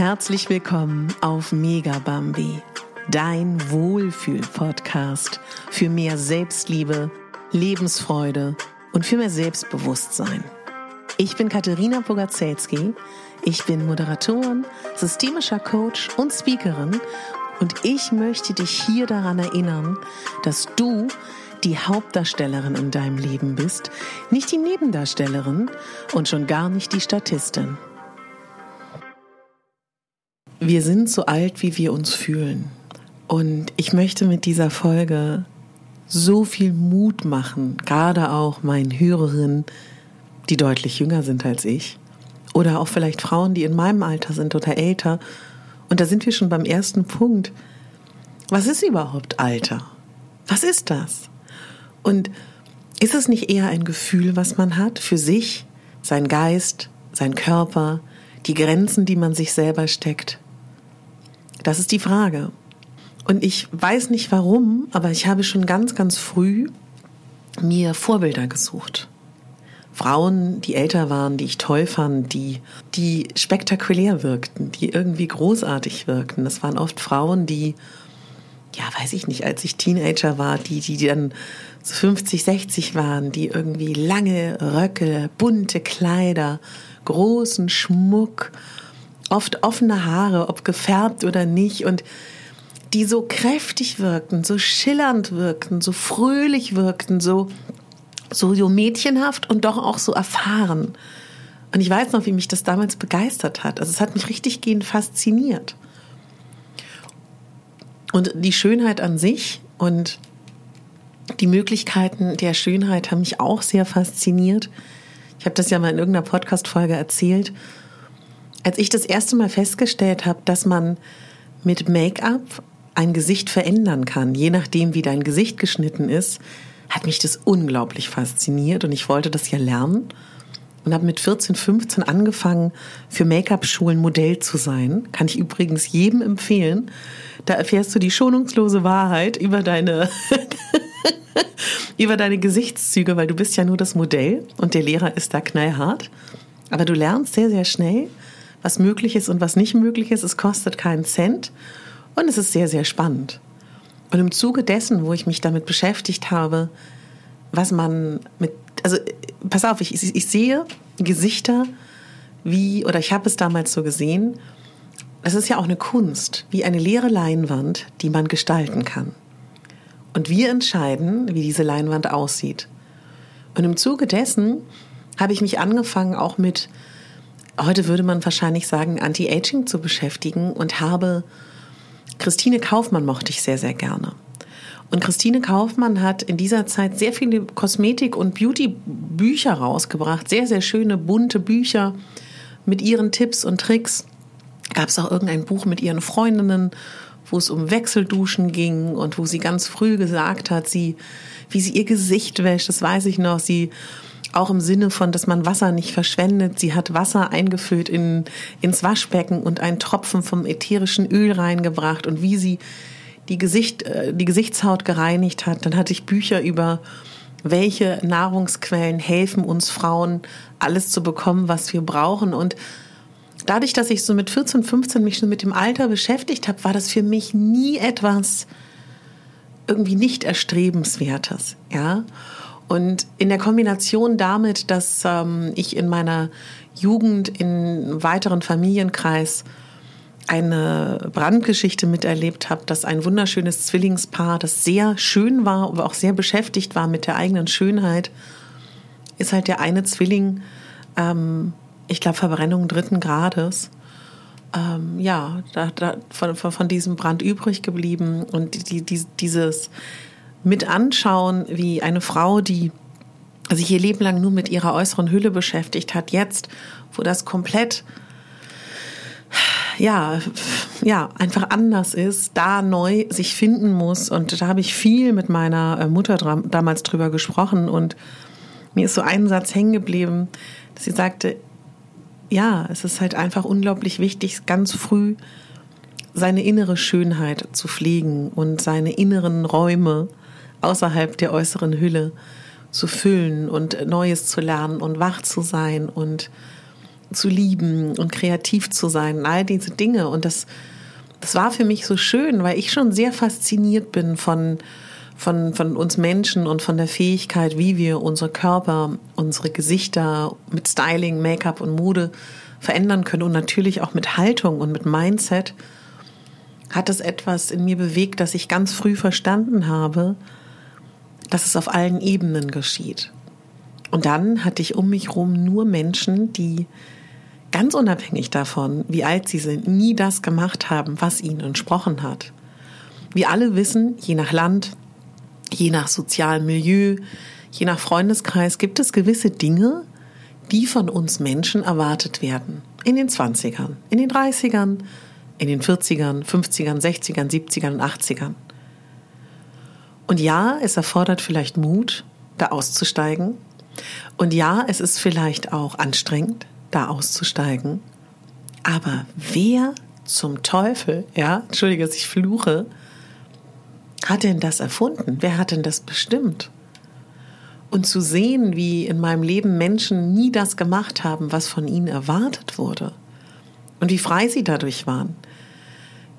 Herzlich willkommen auf Mega Bambi, dein Wohlfühl-Podcast für mehr Selbstliebe, Lebensfreude und für mehr Selbstbewusstsein. Ich bin Katharina Bogacelski, ich bin Moderatorin, systemischer Coach und Speakerin und ich möchte dich hier daran erinnern, dass du die Hauptdarstellerin in deinem Leben bist, nicht die Nebendarstellerin und schon gar nicht die Statistin. Wir sind so alt, wie wir uns fühlen. Und ich möchte mit dieser Folge so viel Mut machen, gerade auch meinen Hörerinnen, die deutlich jünger sind als ich, oder auch vielleicht Frauen, die in meinem Alter sind oder älter. Und da sind wir schon beim ersten Punkt. Was ist überhaupt Alter? Was ist das? Und ist es nicht eher ein Gefühl, was man hat für sich, sein Geist, sein Körper, die Grenzen, die man sich selber steckt? Das ist die Frage. Und ich weiß nicht warum, aber ich habe schon ganz, ganz früh mir Vorbilder gesucht. Frauen, die älter waren, die ich toll fand, die, die spektakulär wirkten, die irgendwie großartig wirkten. Das waren oft Frauen, die, ja, weiß ich nicht, als ich Teenager war, die, die dann so 50, 60 waren, die irgendwie lange Röcke, bunte Kleider, großen Schmuck, oft offene Haare, ob gefärbt oder nicht und die so kräftig wirkten, so schillernd wirkten, so fröhlich wirkten, so, so, so mädchenhaft und doch auch so erfahren. Und ich weiß noch, wie mich das damals begeistert hat. Also es hat mich richtig gehend fasziniert. Und die Schönheit an sich und die Möglichkeiten der Schönheit haben mich auch sehr fasziniert. Ich habe das ja mal in irgendeiner Podcast-Folge erzählt. Als ich das erste Mal festgestellt habe, dass man mit Make-up ein Gesicht verändern kann, je nachdem, wie dein Gesicht geschnitten ist, hat mich das unglaublich fasziniert und ich wollte das ja lernen und habe mit 14, 15 angefangen, für Make-up-Schulen Modell zu sein. Kann ich übrigens jedem empfehlen. Da erfährst du die schonungslose Wahrheit über deine über deine Gesichtszüge, weil du bist ja nur das Modell und der Lehrer ist da knallhart. Aber du lernst sehr, sehr schnell, was möglich ist und was nicht möglich ist. Es kostet keinen Cent und es ist sehr, sehr spannend. Und im Zuge dessen, wo ich mich damit beschäftigt habe, was man mit, also pass auf, ich, ich sehe Gesichter wie, oder ich habe es damals so gesehen, es ist ja auch eine Kunst, wie eine leere Leinwand, die man gestalten kann. Und wir entscheiden, wie diese Leinwand aussieht. Und im Zuge dessen habe ich mich angefangen, auch mit, heute würde man wahrscheinlich sagen, Anti-Aging zu beschäftigen und habe Christine Kaufmann mochte ich sehr, sehr gerne. Und Christine Kaufmann hat in dieser Zeit sehr viele Kosmetik- und Beauty-Bücher rausgebracht, sehr, sehr schöne, bunte Bücher mit ihren Tipps und Tricks. Gab es auch irgendein Buch mit ihren Freundinnen wo es um Wechselduschen ging und wo sie ganz früh gesagt hat, sie, wie sie ihr Gesicht wäscht, das weiß ich noch, sie auch im Sinne von, dass man Wasser nicht verschwendet. Sie hat Wasser eingefüllt in, ins Waschbecken und einen Tropfen vom ätherischen Öl reingebracht und wie sie die, Gesicht, äh, die Gesichtshaut gereinigt hat. Dann hatte ich Bücher über, welche Nahrungsquellen helfen uns Frauen, alles zu bekommen, was wir brauchen. Und dadurch, dass ich so mit 14, 15 mich schon mit dem Alter beschäftigt habe, war das für mich nie etwas irgendwie nicht erstrebenswertes, ja. Und in der Kombination damit, dass ähm, ich in meiner Jugend in weiteren Familienkreis eine Brandgeschichte miterlebt habe, dass ein wunderschönes Zwillingspaar, das sehr schön war, aber auch sehr beschäftigt war mit der eigenen Schönheit, ist halt der eine Zwilling ähm, ich glaube, Verbrennung dritten Grades. Ähm, ja, da, da, von, von, diesem Brand übrig geblieben und die, die, dieses mit anschauen, wie eine Frau, die sich ihr Leben lang nur mit ihrer äußeren Hülle beschäftigt hat, jetzt, wo das komplett ja, ja, einfach anders ist, da neu sich finden muss. Und da habe ich viel mit meiner äh, Mutter damals drüber gesprochen und mir ist so ein Satz hängen geblieben, dass sie sagte, ja, es ist halt einfach unglaublich wichtig, ganz früh seine innere Schönheit zu pflegen und seine inneren Räume außerhalb der äußeren Hülle zu füllen und Neues zu lernen und wach zu sein und zu lieben und kreativ zu sein, all diese Dinge. Und das, das war für mich so schön, weil ich schon sehr fasziniert bin von, von, von uns Menschen und von der Fähigkeit, wie wir unsere Körper, unsere Gesichter mit Styling, Make-up und Mode verändern können und natürlich auch mit Haltung und mit Mindset hat es etwas in mir bewegt, das ich ganz früh verstanden habe, dass es auf allen Ebenen geschieht. Und dann hatte ich um mich herum nur Menschen, die ganz unabhängig davon, wie alt sie sind, nie das gemacht haben, was ihnen entsprochen hat. Wir alle wissen, je nach Land, je nach sozialem Milieu, je nach Freundeskreis gibt es gewisse Dinge, die von uns Menschen erwartet werden. In den 20ern, in den 30ern, in den 40ern, 50ern, 60ern, 70ern und 80ern. Und ja, es erfordert vielleicht Mut, da auszusteigen. Und ja, es ist vielleicht auch anstrengend, da auszusteigen. Aber wer zum Teufel, ja, entschuldige, dass ich fluche, hat denn das erfunden? Wer hat denn das bestimmt? Und zu sehen, wie in meinem Leben Menschen nie das gemacht haben, was von ihnen erwartet wurde. Und wie frei sie dadurch waren.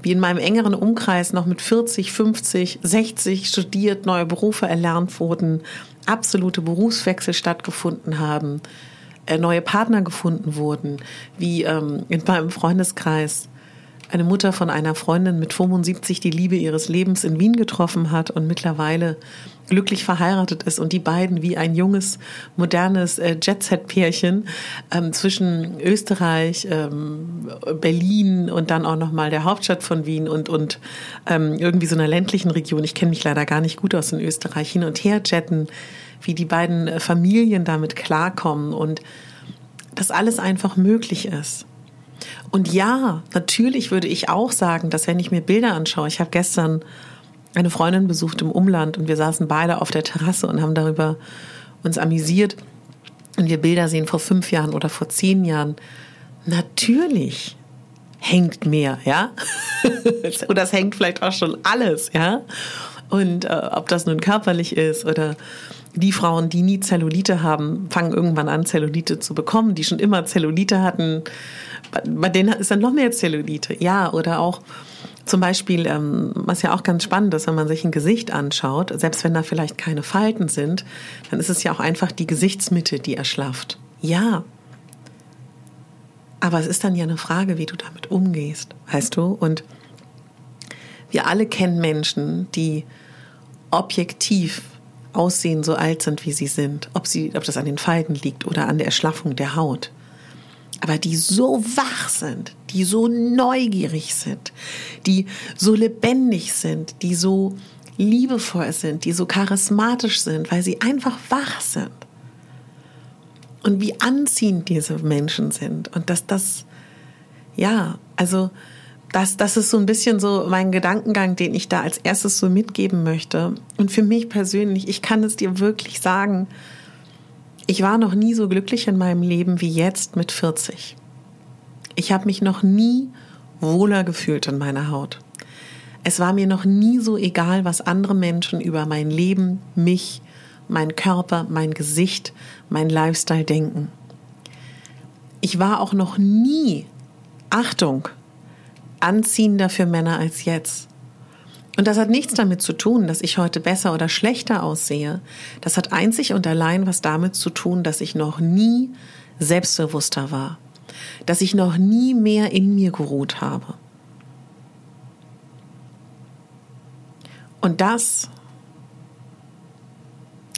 Wie in meinem engeren Umkreis noch mit 40, 50, 60 studiert, neue Berufe erlernt wurden, absolute Berufswechsel stattgefunden haben, äh, neue Partner gefunden wurden, wie ähm, in meinem Freundeskreis eine Mutter von einer Freundin mit 75 die Liebe ihres Lebens in Wien getroffen hat und mittlerweile glücklich verheiratet ist und die beiden wie ein junges, modernes äh, Jet-Set-Pärchen ähm, zwischen Österreich, ähm, Berlin und dann auch nochmal der Hauptstadt von Wien und, und ähm, irgendwie so einer ländlichen Region, ich kenne mich leider gar nicht gut aus in Österreich, hin und her jetten, wie die beiden äh, Familien damit klarkommen und dass alles einfach möglich ist. Und ja, natürlich würde ich auch sagen, dass wenn ich mir Bilder anschaue, ich habe gestern eine Freundin besucht im Umland und wir saßen beide auf der Terrasse und haben darüber uns amüsiert und wir Bilder sehen vor fünf Jahren oder vor zehn Jahren. Natürlich hängt mehr, ja? oder es hängt vielleicht auch schon alles, ja? Und äh, ob das nun körperlich ist oder die Frauen, die nie Zellulite haben, fangen irgendwann an, Zellulite zu bekommen, die schon immer Zellulite hatten. Bei denen ist dann noch mehr Zellulite. Ja, oder auch zum Beispiel, ähm, was ja auch ganz spannend ist, wenn man sich ein Gesicht anschaut, selbst wenn da vielleicht keine Falten sind, dann ist es ja auch einfach die Gesichtsmitte, die erschlafft. Ja. Aber es ist dann ja eine Frage, wie du damit umgehst, weißt du? Und wir alle kennen Menschen, die objektiv aussehen, so alt sind, wie sie sind. Ob, sie, ob das an den Falten liegt oder an der Erschlaffung der Haut aber die so wach sind, die so neugierig sind, die so lebendig sind, die so liebevoll sind, die so charismatisch sind, weil sie einfach wach sind. Und wie anziehend diese Menschen sind. Und dass das, ja, also das, das ist so ein bisschen so mein Gedankengang, den ich da als erstes so mitgeben möchte. Und für mich persönlich, ich kann es dir wirklich sagen, ich war noch nie so glücklich in meinem Leben wie jetzt mit 40. Ich habe mich noch nie wohler gefühlt in meiner Haut. Es war mir noch nie so egal, was andere Menschen über mein Leben, mich, mein Körper, mein Gesicht, mein Lifestyle denken. Ich war auch noch nie, Achtung, anziehender für Männer als jetzt. Und das hat nichts damit zu tun, dass ich heute besser oder schlechter aussehe. Das hat einzig und allein was damit zu tun, dass ich noch nie selbstbewusster war. Dass ich noch nie mehr in mir geruht habe. Und das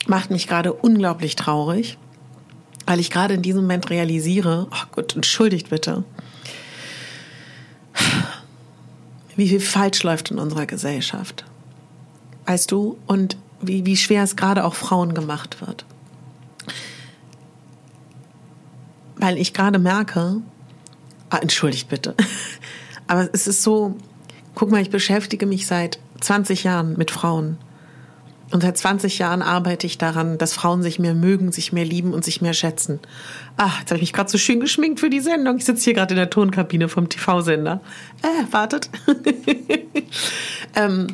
macht mich gerade unglaublich traurig, weil ich gerade in diesem Moment realisiere, oh Gott, entschuldigt bitte, wie viel falsch läuft in unserer Gesellschaft. Weißt du? Und wie, wie schwer es gerade auch Frauen gemacht wird. Weil ich gerade merke, ah, entschuldigt bitte, aber es ist so, guck mal, ich beschäftige mich seit 20 Jahren mit Frauen und seit 20 Jahren arbeite ich daran, dass Frauen sich mehr mögen, sich mehr lieben und sich mehr schätzen. Ach, jetzt habe ich mich gerade so schön geschminkt für die Sendung. Ich sitze hier gerade in der Tonkabine vom TV-Sender. Äh, wartet. ähm,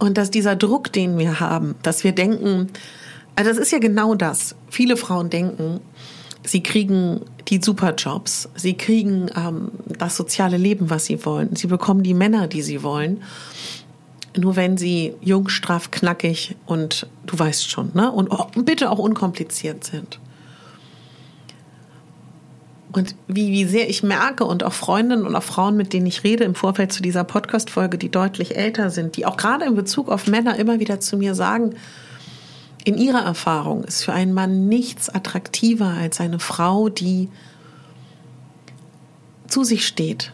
und dass dieser Druck, den wir haben, dass wir denken, also das ist ja genau das. Viele Frauen denken, Sie kriegen die Superjobs, sie kriegen ähm, das soziale Leben, was sie wollen, sie bekommen die Männer, die sie wollen. Nur wenn sie jung, straff, knackig und du weißt schon, ne? Und bitte auch unkompliziert sind. Und wie, wie sehr ich merke und auch Freundinnen und auch Frauen, mit denen ich rede im Vorfeld zu dieser Podcast-Folge, die deutlich älter sind, die auch gerade in Bezug auf Männer immer wieder zu mir sagen, in ihrer Erfahrung ist für einen Mann nichts attraktiver als eine Frau, die zu sich steht.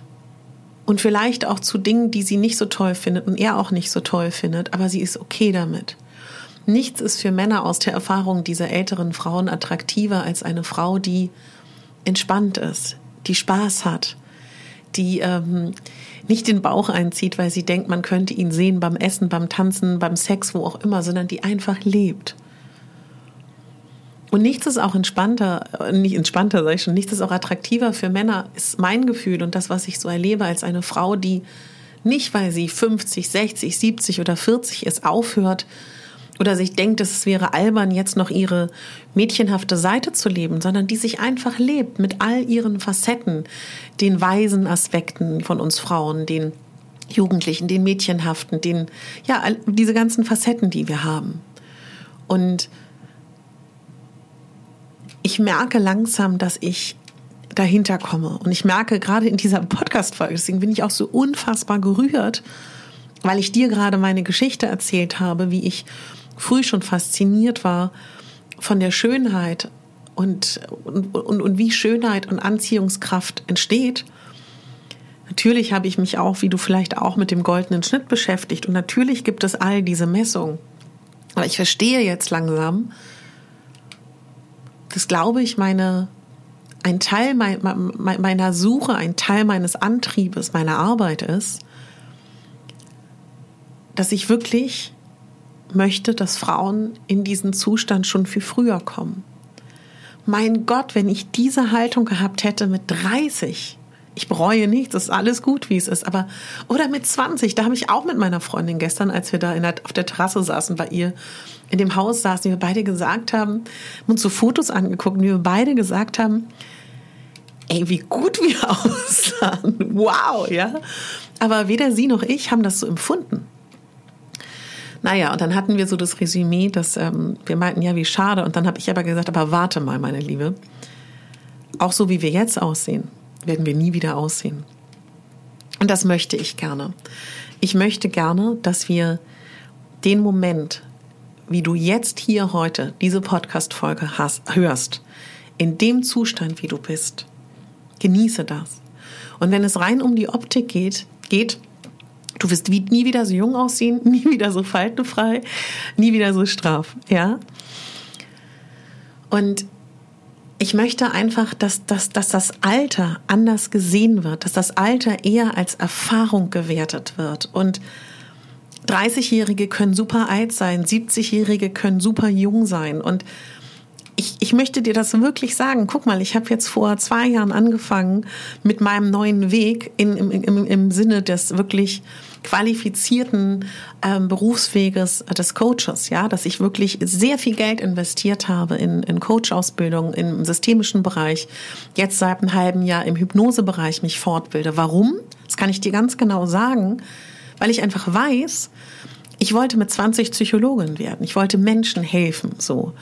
Und vielleicht auch zu Dingen, die sie nicht so toll findet und er auch nicht so toll findet, aber sie ist okay damit. Nichts ist für Männer aus der Erfahrung dieser älteren Frauen attraktiver als eine Frau, die entspannt ist, die Spaß hat, die ähm, nicht den Bauch einzieht, weil sie denkt, man könnte ihn sehen beim Essen, beim Tanzen, beim Sex, wo auch immer, sondern die einfach lebt. Und nichts ist auch entspannter, äh, nicht entspannter, sage ich schon, nichts ist auch attraktiver für Männer, ist mein Gefühl und das, was ich so erlebe, als eine Frau, die nicht, weil sie 50, 60, 70 oder 40 ist, aufhört, oder sich denkt, es wäre albern, jetzt noch ihre mädchenhafte Seite zu leben, sondern die sich einfach lebt mit all ihren Facetten, den weisen Aspekten von uns Frauen, den Jugendlichen, den Mädchenhaften, den, ja, diese ganzen Facetten, die wir haben. Und ich merke langsam, dass ich dahinter komme. Und ich merke gerade in dieser Podcast-Folge, deswegen bin ich auch so unfassbar gerührt, weil ich dir gerade meine Geschichte erzählt habe, wie ich früh schon fasziniert war von der Schönheit und, und, und, und wie Schönheit und Anziehungskraft entsteht. Natürlich habe ich mich auch, wie du vielleicht auch, mit dem goldenen Schnitt beschäftigt und natürlich gibt es all diese Messungen. Aber ich verstehe jetzt langsam, dass, glaube ich, meine, ein Teil meiner Suche, ein Teil meines Antriebes, meiner Arbeit ist, dass ich wirklich möchte, dass Frauen in diesen Zustand schon viel früher kommen. Mein Gott, wenn ich diese Haltung gehabt hätte mit 30, ich bereue nichts, es ist alles gut, wie es ist, aber oder mit 20, da habe ich auch mit meiner Freundin gestern, als wir da der, auf der Terrasse saßen bei ihr, in dem Haus saßen, wir beide gesagt haben, uns so Fotos angeguckt, und wir beide gesagt haben, ey, wie gut wir aussahen, wow, ja. Aber weder sie noch ich haben das so empfunden. Naja, und dann hatten wir so das Resümee, dass ähm, wir meinten, ja, wie schade. Und dann habe ich aber gesagt, aber warte mal, meine Liebe. Auch so wie wir jetzt aussehen, werden wir nie wieder aussehen. Und das möchte ich gerne. Ich möchte gerne, dass wir den Moment, wie du jetzt hier heute diese Podcast-Folge hörst, in dem Zustand, wie du bist, genieße das. Und wenn es rein um die Optik geht, geht, Du wirst nie wieder so jung aussehen, nie wieder so faltenfrei, nie wieder so straff, ja? Und ich möchte einfach, dass, dass, dass das Alter anders gesehen wird, dass das Alter eher als Erfahrung gewertet wird. Und 30-Jährige können super alt sein, 70-Jährige können super jung sein. Und ich, ich möchte dir das wirklich sagen. Guck mal, ich habe jetzt vor zwei Jahren angefangen mit meinem neuen Weg in, im, im, im Sinne des wirklich qualifizierten ähm, Berufsweges des Coaches, ja, dass ich wirklich sehr viel Geld investiert habe in, in Coach-Ausbildung im systemischen Bereich, jetzt seit einem halben Jahr im Hypnosebereich mich fortbilde. Warum? Das kann ich dir ganz genau sagen, weil ich einfach weiß, ich wollte mit 20 Psychologin werden. Ich wollte Menschen helfen, so.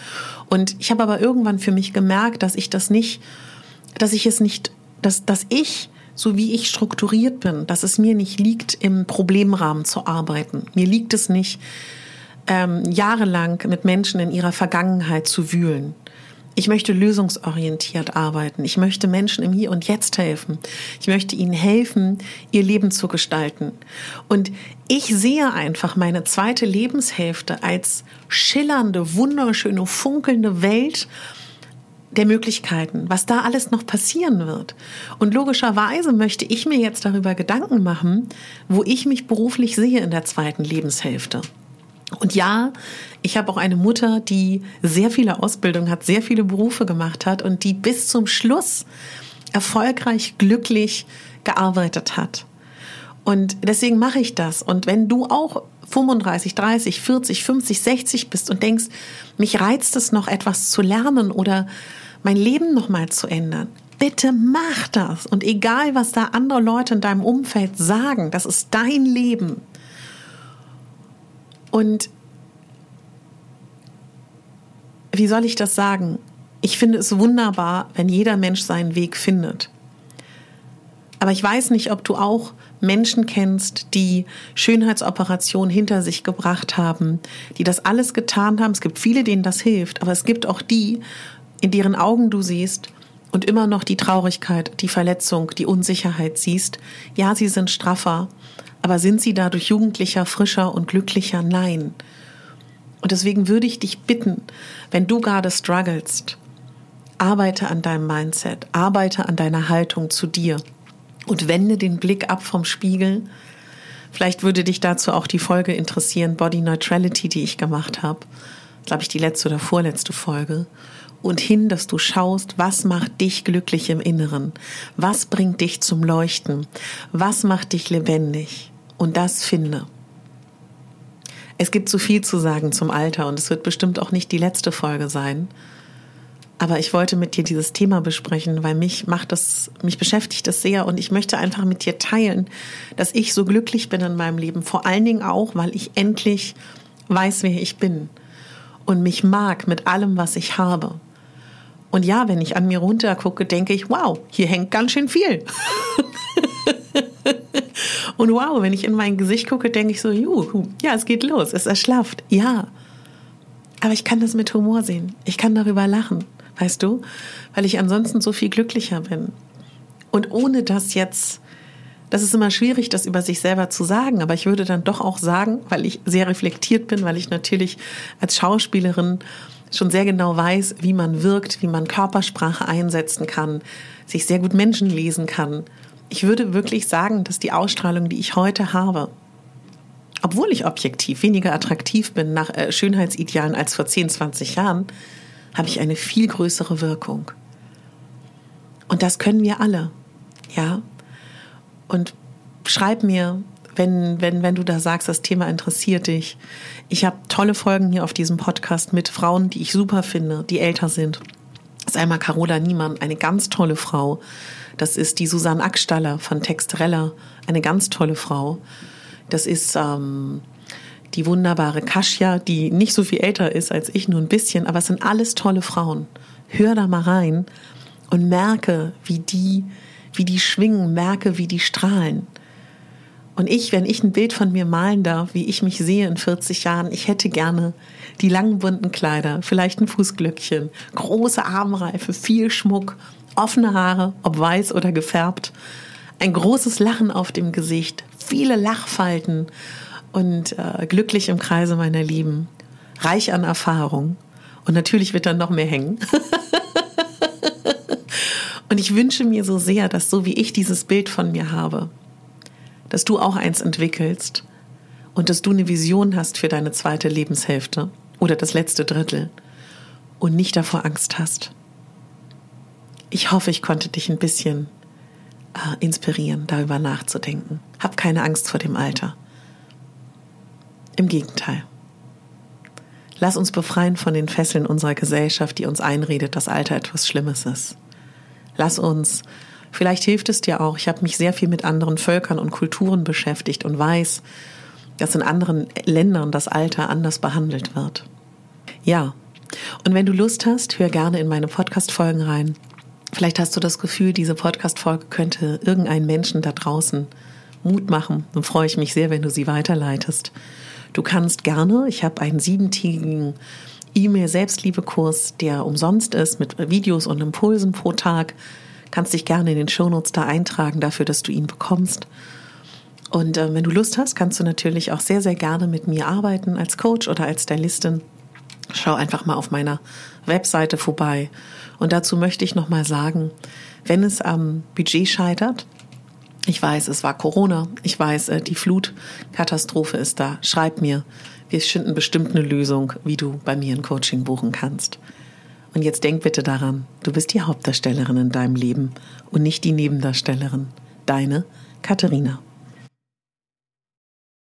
Und ich habe aber irgendwann für mich gemerkt, dass ich das nicht, dass ich es nicht, dass, dass ich so wie ich strukturiert bin, dass es mir nicht liegt, im Problemrahmen zu arbeiten. Mir liegt es nicht, ähm, jahrelang mit Menschen in ihrer Vergangenheit zu wühlen. Ich möchte lösungsorientiert arbeiten. Ich möchte Menschen im Hier und Jetzt helfen. Ich möchte ihnen helfen, ihr Leben zu gestalten. Und ich sehe einfach meine zweite Lebenshälfte als schillernde, wunderschöne, funkelnde Welt, der Möglichkeiten, was da alles noch passieren wird. Und logischerweise möchte ich mir jetzt darüber Gedanken machen, wo ich mich beruflich sehe in der zweiten Lebenshälfte. Und ja, ich habe auch eine Mutter, die sehr viele Ausbildungen hat, sehr viele Berufe gemacht hat und die bis zum Schluss erfolgreich, glücklich gearbeitet hat. Und deswegen mache ich das. Und wenn du auch 35, 30, 40, 50, 60 bist und denkst, mich reizt es noch etwas zu lernen oder mein Leben nochmal zu ändern. Bitte mach das. Und egal, was da andere Leute in deinem Umfeld sagen, das ist dein Leben. Und wie soll ich das sagen? Ich finde es wunderbar, wenn jeder Mensch seinen Weg findet. Aber ich weiß nicht, ob du auch Menschen kennst, die Schönheitsoperationen hinter sich gebracht haben, die das alles getan haben. Es gibt viele, denen das hilft, aber es gibt auch die, in deren Augen du siehst und immer noch die Traurigkeit, die Verletzung, die Unsicherheit siehst. Ja, sie sind straffer, aber sind sie dadurch jugendlicher, frischer und glücklicher? Nein. Und deswegen würde ich dich bitten, wenn du gerade strugglest, arbeite an deinem Mindset, arbeite an deiner Haltung zu dir und wende den Blick ab vom Spiegel. Vielleicht würde dich dazu auch die Folge interessieren, Body Neutrality, die ich gemacht habe. Glaube ich, die letzte oder vorletzte Folge. Und hin, dass du schaust, was macht dich glücklich im Inneren? Was bringt dich zum Leuchten? Was macht dich lebendig? Und das finde. Es gibt so viel zu sagen zum Alter und es wird bestimmt auch nicht die letzte Folge sein. Aber ich wollte mit dir dieses Thema besprechen, weil mich macht das, mich beschäftigt das sehr und ich möchte einfach mit dir teilen, dass ich so glücklich bin in meinem Leben. Vor allen Dingen auch, weil ich endlich weiß, wer ich bin und mich mag mit allem, was ich habe. Und ja, wenn ich an mir runter gucke, denke ich, wow, hier hängt ganz schön viel. Und wow, wenn ich in mein Gesicht gucke, denke ich so, juhu, ja, es geht los, es erschlafft. Ja. Aber ich kann das mit Humor sehen. Ich kann darüber lachen, weißt du? Weil ich ansonsten so viel glücklicher bin. Und ohne das jetzt, das ist immer schwierig, das über sich selber zu sagen, aber ich würde dann doch auch sagen, weil ich sehr reflektiert bin, weil ich natürlich als Schauspielerin schon sehr genau weiß, wie man wirkt, wie man Körpersprache einsetzen kann, sich sehr gut Menschen lesen kann ich würde wirklich sagen, dass die Ausstrahlung, die ich heute habe, obwohl ich objektiv weniger attraktiv bin nach äh, Schönheitsidealen als vor 10, 20 Jahren, habe ich eine viel größere Wirkung. Und das können wir alle. Ja? Und schreib mir, wenn, wenn, wenn du da sagst, das Thema interessiert dich. Ich habe tolle Folgen hier auf diesem Podcast mit Frauen, die ich super finde, die älter sind. Das ist einmal Carola Niemann, eine ganz tolle Frau, das ist die Susanne Ackstaller von Textrella, eine ganz tolle Frau. Das ist ähm, die wunderbare Kasia, die nicht so viel älter ist als ich, nur ein bisschen, aber es sind alles tolle Frauen. Hör da mal rein und merke, wie die, wie die schwingen, merke, wie die strahlen. Und ich, wenn ich ein Bild von mir malen darf, wie ich mich sehe in 40 Jahren, ich hätte gerne die langen bunten Kleider, vielleicht ein Fußglöckchen, große Armreife, viel Schmuck offene Haare, ob weiß oder gefärbt, ein großes Lachen auf dem Gesicht, viele Lachfalten und äh, glücklich im Kreise meiner Lieben, reich an Erfahrung und natürlich wird dann noch mehr hängen. und ich wünsche mir so sehr, dass so wie ich dieses Bild von mir habe, dass du auch eins entwickelst und dass du eine Vision hast für deine zweite Lebenshälfte oder das letzte Drittel und nicht davor Angst hast ich hoffe, ich konnte dich ein bisschen äh, inspirieren, darüber nachzudenken. Hab keine Angst vor dem Alter. Im Gegenteil. Lass uns befreien von den Fesseln unserer Gesellschaft, die uns einredet, dass Alter etwas Schlimmes ist. Lass uns, vielleicht hilft es dir auch, ich habe mich sehr viel mit anderen Völkern und Kulturen beschäftigt und weiß, dass in anderen Ländern das Alter anders behandelt wird. Ja, und wenn du Lust hast, hör gerne in meine Podcast-Folgen rein. Vielleicht hast du das Gefühl, diese Podcast-Folge könnte irgendeinen Menschen da draußen Mut machen. Dann freue ich mich sehr, wenn du sie weiterleitest. Du kannst gerne, ich habe einen siebentägigen E-Mail-Selbstliebe-Kurs, der umsonst ist, mit Videos und Impulsen pro Tag. Kannst dich gerne in den Shownotes da eintragen, dafür, dass du ihn bekommst. Und äh, wenn du Lust hast, kannst du natürlich auch sehr, sehr gerne mit mir arbeiten als Coach oder als Stylistin. Schau einfach mal auf meiner Webseite vorbei und dazu möchte ich nochmal sagen, wenn es am Budget scheitert, ich weiß, es war Corona, ich weiß, äh, die Flutkatastrophe ist da, schreib mir. Wir finden bestimmt eine Lösung, wie du bei mir ein Coaching buchen kannst. Und jetzt denk bitte daran, du bist die Hauptdarstellerin in deinem Leben und nicht die Nebendarstellerin. Deine Katharina.